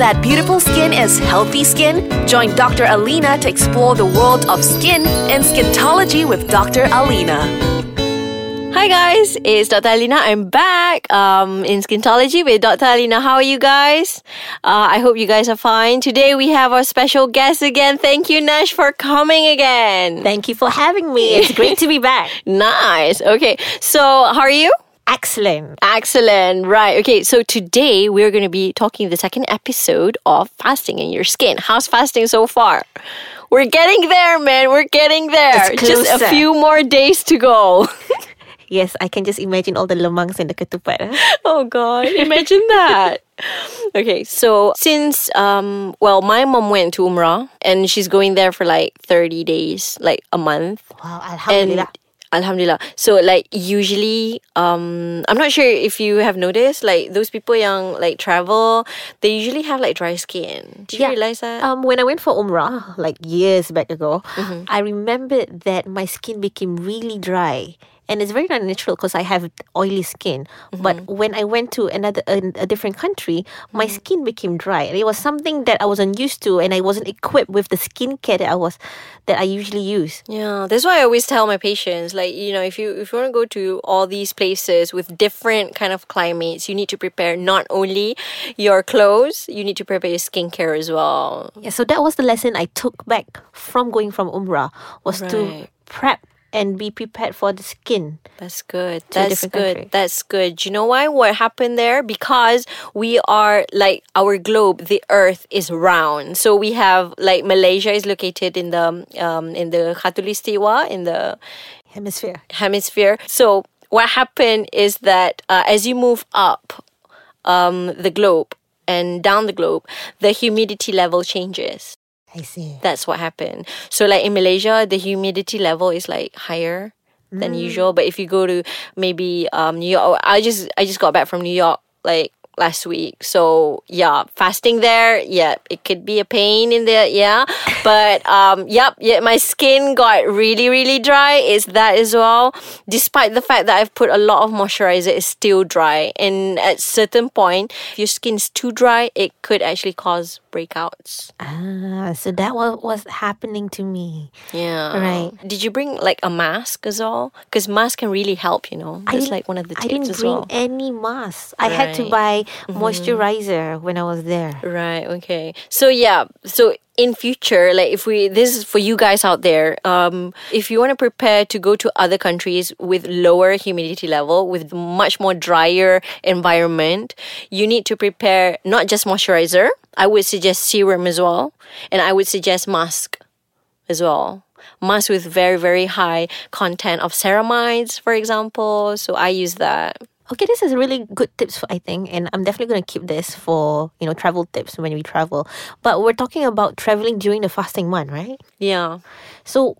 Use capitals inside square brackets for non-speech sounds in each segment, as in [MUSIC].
that beautiful skin is healthy skin? Join Dr. Alina to explore the world of skin and Skintology with Dr. Alina. Hi guys, it's Dr. Alina. I'm back um, in Skintology with Dr. Alina. How are you guys? Uh, I hope you guys are fine. Today we have our special guest again. Thank you, Nash, for coming again. Thank you for having me. It's great to be back. [LAUGHS] Nice. Okay, so how are you? Excellent. Excellent. Right. Okay. So today we're going to be talking the second episode of fasting in your skin. How's fasting so far? We're getting there, man. We're getting there. Just a few more days to go. [LAUGHS] Yes, I can just imagine all the lemangs and the ketupat. oh God! Imagine that. Okay, so since um, well, my mom went to Umrah and she's going there for like thirty days, like a month. Wow, And alhamdulillah. So like usually, um, I'm not sure if you have noticed, like those people young like travel, they usually have like dry skin. Did you Yeah. realize that? Um, when I went for Umrah, like years back ago, Mm-hmm. I remembered that my skin became really dry. And it's very not natural because I have oily skin. But Mm-hmm. when I went to another a, a different country, my skin became dry. And it was something that I wasn't used to, and I wasn't equipped with the skincare that I was that I usually use. Yeah, that's why I always tell my patients, like you know, if you if you want to go to all these places with different kind of climates, you need to prepare not only your clothes, you need to prepare your skincare as well. Yeah, so that was the lesson I took back from going from Umrah was to prep and be prepared for the skin. That's good. That's good. country. That's good. Do you know why? What happened there? Because we are like our globe, the Earth is round. So we have like Malaysia is located in the um in the Khatulistiwa in the Hemisphere. hemisphere. So what happened is that uh, as you move up um, the globe and down the globe, the humidity level changes. I see. That's what happened. So like in Malaysia, the humidity level is like higher than usual. But if you go to maybe um, New York, I just I just got back from New York like last week. So yeah, fasting there, yeah, it could be a pain in the yeah. [LAUGHS] But um, yep, yeah, my skin got really really dry. Is that as well? Despite the fact that I've put a lot of moisturizer, it's still dry. And at certain point, if your skin is too dry, it could actually cause breakouts. Ah, so that was was happening to me. Yeah. Right. Did you bring like a mask as well? Because mask can really help, you know. I That's didn't- like one of the I didn't bring well. any masks. I had to buy moisturizer when I was there. Right. Okay. So yeah. So in future, like if we, this is for you guys out there. Um, if you want to prepare to go to other countries with lower humidity level, with much more drier environment, you need to prepare not just moisturizer. I would suggest serum as well, and I would suggest mask as well. Mask with very very high content of ceramides, for example. So I use that. Okay, this is really good tips for, I think, and I'm definitely going to keep this for you know travel tips when we travel. But we're talking about traveling during the fasting month, right? Yeah. So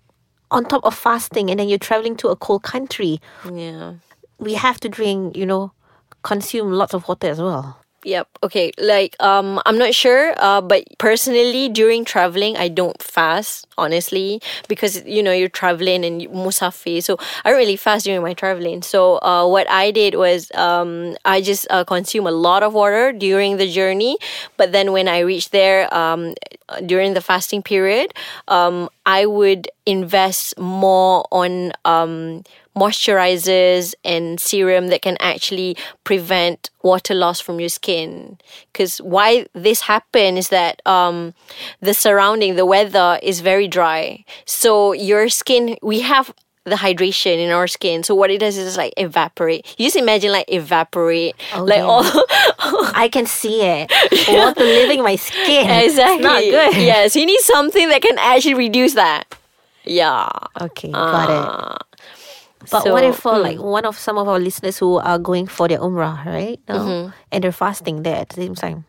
on top of fasting, and then you're traveling to a cold country, Yeah. we have to drink, you know, consume lots of water as well. Yep. Okay. Like, um, I'm not sure, uh, but personally, during traveling, I don't fast, honestly, because, you know, you're traveling and musafir. So I don't really fast during my traveling. So, uh, what I did was, um, I just uh, consume a lot of water during the journey. But then when I reached there, um, during the fasting period, um, I would invest more on, um, moisturizers and serum that can actually prevent water loss from your skin because why this happen is that um the surrounding the weather is very dry so your skin we have the hydration in our skin so what it does is like evaporate you just imagine like evaporate Oh, like yeah. all [LAUGHS] I can see it. Water leaving my skin. exactly It's not good. yes you need something that can actually reduce that yeah Okay, got it. Uh, But so, what if for mm. like one of some of our listeners who are going for their umrah, right? No? Mm-hmm. And they're fasting there at the same time.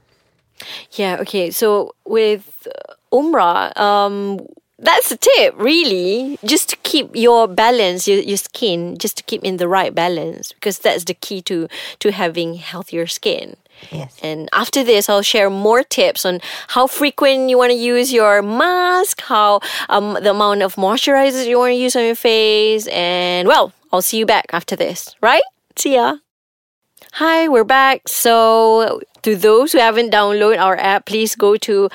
Yeah, okay. So with uh, Umrah, um, that's the tip, really. Just to keep your balance, your, your skin, just to keep in the right balance, because that's the key to to having healthier skin. Yes. And after this, I'll share more tips on how frequent you want to use your mask, how um, the amount of moisturizers you want to use on your face, and well, I'll see you back after this, right? See ya. Hi, we're back. So, to those who haven't downloaded our app, please go to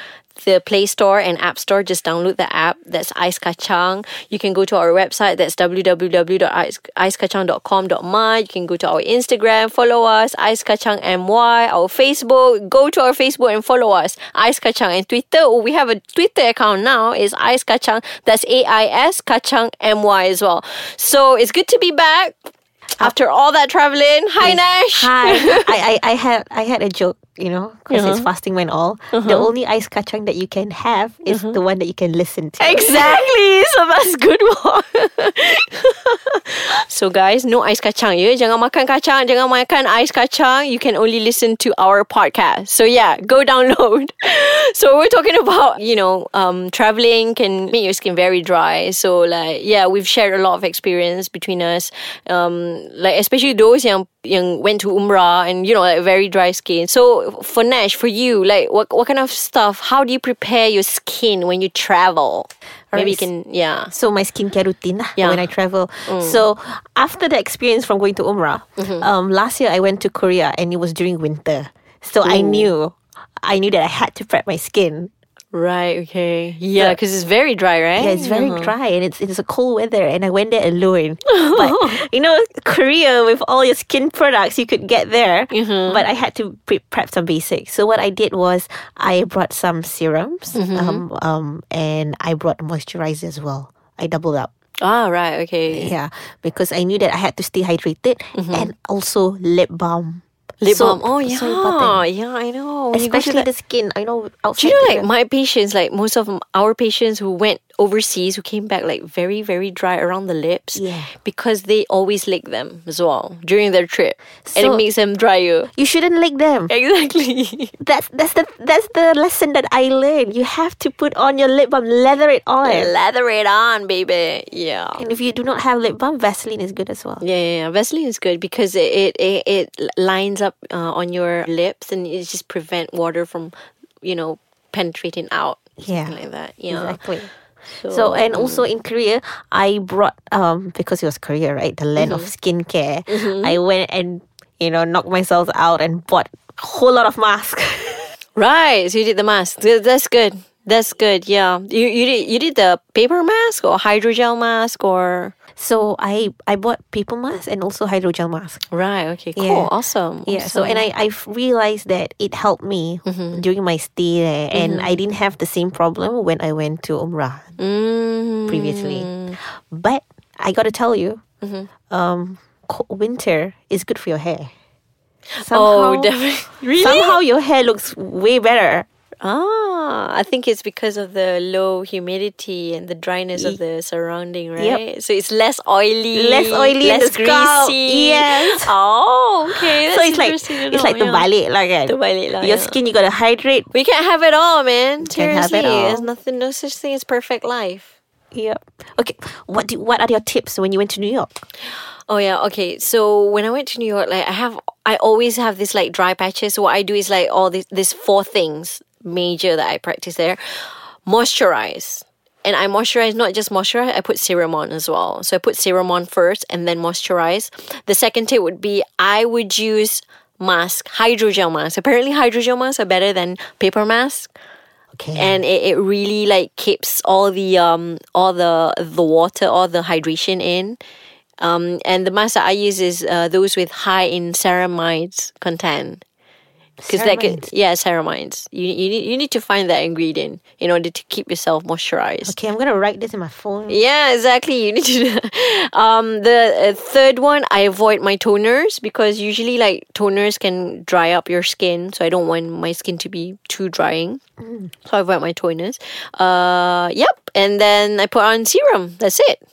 the Play Store and App Store. Just download the app. That's Ice Kachang. You can go to our website. That's www.icekachang.com.my. You can go to our Instagram, follow us, Ice Kachang MY. Our Facebook, go to our Facebook and follow us, Ice Kachang. And Twitter, oh, we have a Twitter account now. Is Ice Kachang. That's A I S Kachang MY as well. So it's good to be back. After all that traveling, hi Nash. Hi. [LAUGHS] I, I, I had I had a joke, you know, because Uh-huh. it's fasting when all. The only ice kacang that you can have is Uh-huh. the one that you can listen to. Exactly. So that's good one. [LAUGHS] [LAUGHS] so guys, no ice kacang ya. Jangan makan kacang, jangan makan ice kacang. You can only listen to our podcast. So yeah, go [LAUGHS] download. so we're talking about, you know, um, traveling can make your skin very dry. So like, yeah, we've shared a lot of experience between us. Um, like especially those yang yang went to Umrah and you know like very dry skin. So for Nash, for you, like what what kind of stuff? How do you prepare your skin when you travel? Maybe you can, yeah. So my skincare routine lah Yeah. when I travel. So after the experience from going to Umrah, um, last year I went to Korea and it was during winter. So I knew, I knew that I had to prep my skin. Right. Okay. Yeah, because it's very dry, right? Yeah, it's very Uh-huh. dry and it's it's a cold weather and I went there alone. [LAUGHS] but you know, Korea with all your skin products, you could get there. But I had to pre- prep some basics. So what I did was I brought some serums, um, um, and I brought moisturizer as well. I doubled up. Ah, right. Okay. Yeah, because I knew that I had to stay hydrated and also lip balm. Lip So- balm. Oh, yeah. yeah, I know. When Especially the- the skin. I know. Do you know, like my patients, like most of our patients who went overseas, who came back like very, very dry around the lips, Yeah. because they always lick them as well during their trip, and it makes them drier. you shouldn't lick them. [LAUGHS] Exactly. That's that's the that's the lesson that I learned. You have to put on your lip balm, leather it on. Lather it on, baby. Yeah. And if you do not have lip balm, Vaseline is good as well. Yeah, yeah, yeah. Vaseline is good because it it, it, it lines up uh, on your lips and it just prevent water from, you know, penetrating out. Yeah. Something like that. Yeah. Exactly. So and mm. also in Korea, I brought um because it was Korea, right? The land of mm-hmm. skincare. Mm-hmm. I went and you know knocked myself out and bought a whole lot of masks. [LAUGHS] Right. So you did the mask. That's good. That's good. Yeah. You you did you did the paper mask or hydrogel mask or so I I bought paper mask and also hydrogel mask. right. Okay. Cool. Yeah. Awesome. Yeah. So and I I realized that it helped me during my stay there, and I didn't have the same problem when I went to Umrah Mm. previously. But I got to tell you, um, winter is good for your hair. Oh, definitely. [LAUGHS] Really? Somehow your hair looks way better. Ah, I think it's because of the low humidity and the dryness of the surrounding, right? So it's less oily, Less oily less the scalp. greasy. Yes. Oh, okay. So it's like it's know, like the yeah. balik lah kan. Terbalik lah, Your yeah. skin you gotta hydrate. We can't have it all, man. Can't have it all. there's nothing, no such thing as perfect life. Yep. Okay. What do what are your tips when you went to New York? Oh yeah, okay. So when I went to New York, like I have, I always have this like dry patches. So what I do is like all these, these four things major that I practice there. Moisturize. And I moisturize, not just moisturize, I put serum on as well. So I put serum on first and then moisturize. The second tip would be I would use mask, hydrogel mask. Apparently hydrogel masks are better than paper mask Okay. and it, it really like keeps all the um all the the water all the hydration in um and the mask that i use is uh, those with high in ceramides content because that could yeah ceramides you, you need you need to find that ingredient in order to keep yourself moisturized okay, I'm gonna write this in my phone. yeah, exactly. You need to. [LAUGHS] Um, the uh, third one, I avoid my toners because usually like toners can dry up your skin, so I don't want my skin to be too drying. So I avoid my toners. Uh, yep, and then I put on serum. That's it.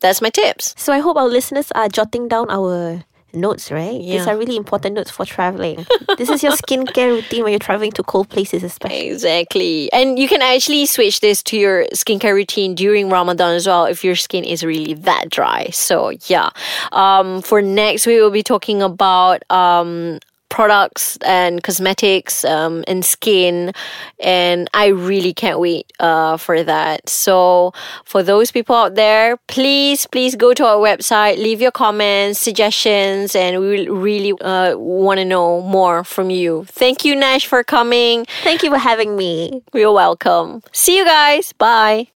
That's my tips. So I hope our listeners are jotting down our notes, right? These Yeah. are really important notes for traveling. [LAUGHS] this is your skincare routine when you're traveling to cold places, especially. Exactly. And you can actually switch this to your skincare routine during Ramadan as well if your skin is really that dry. So, yeah. Um, for next, we will be talking about um, products and cosmetics um, and skin, and I really can't wait uh, for that. So for those people out there, please please go to our website, leave your comments, suggestions, and we really uh, want to know more from you. Thank you, Nash, for coming. Thank you for having me. You're welcome. See you guys. Bye.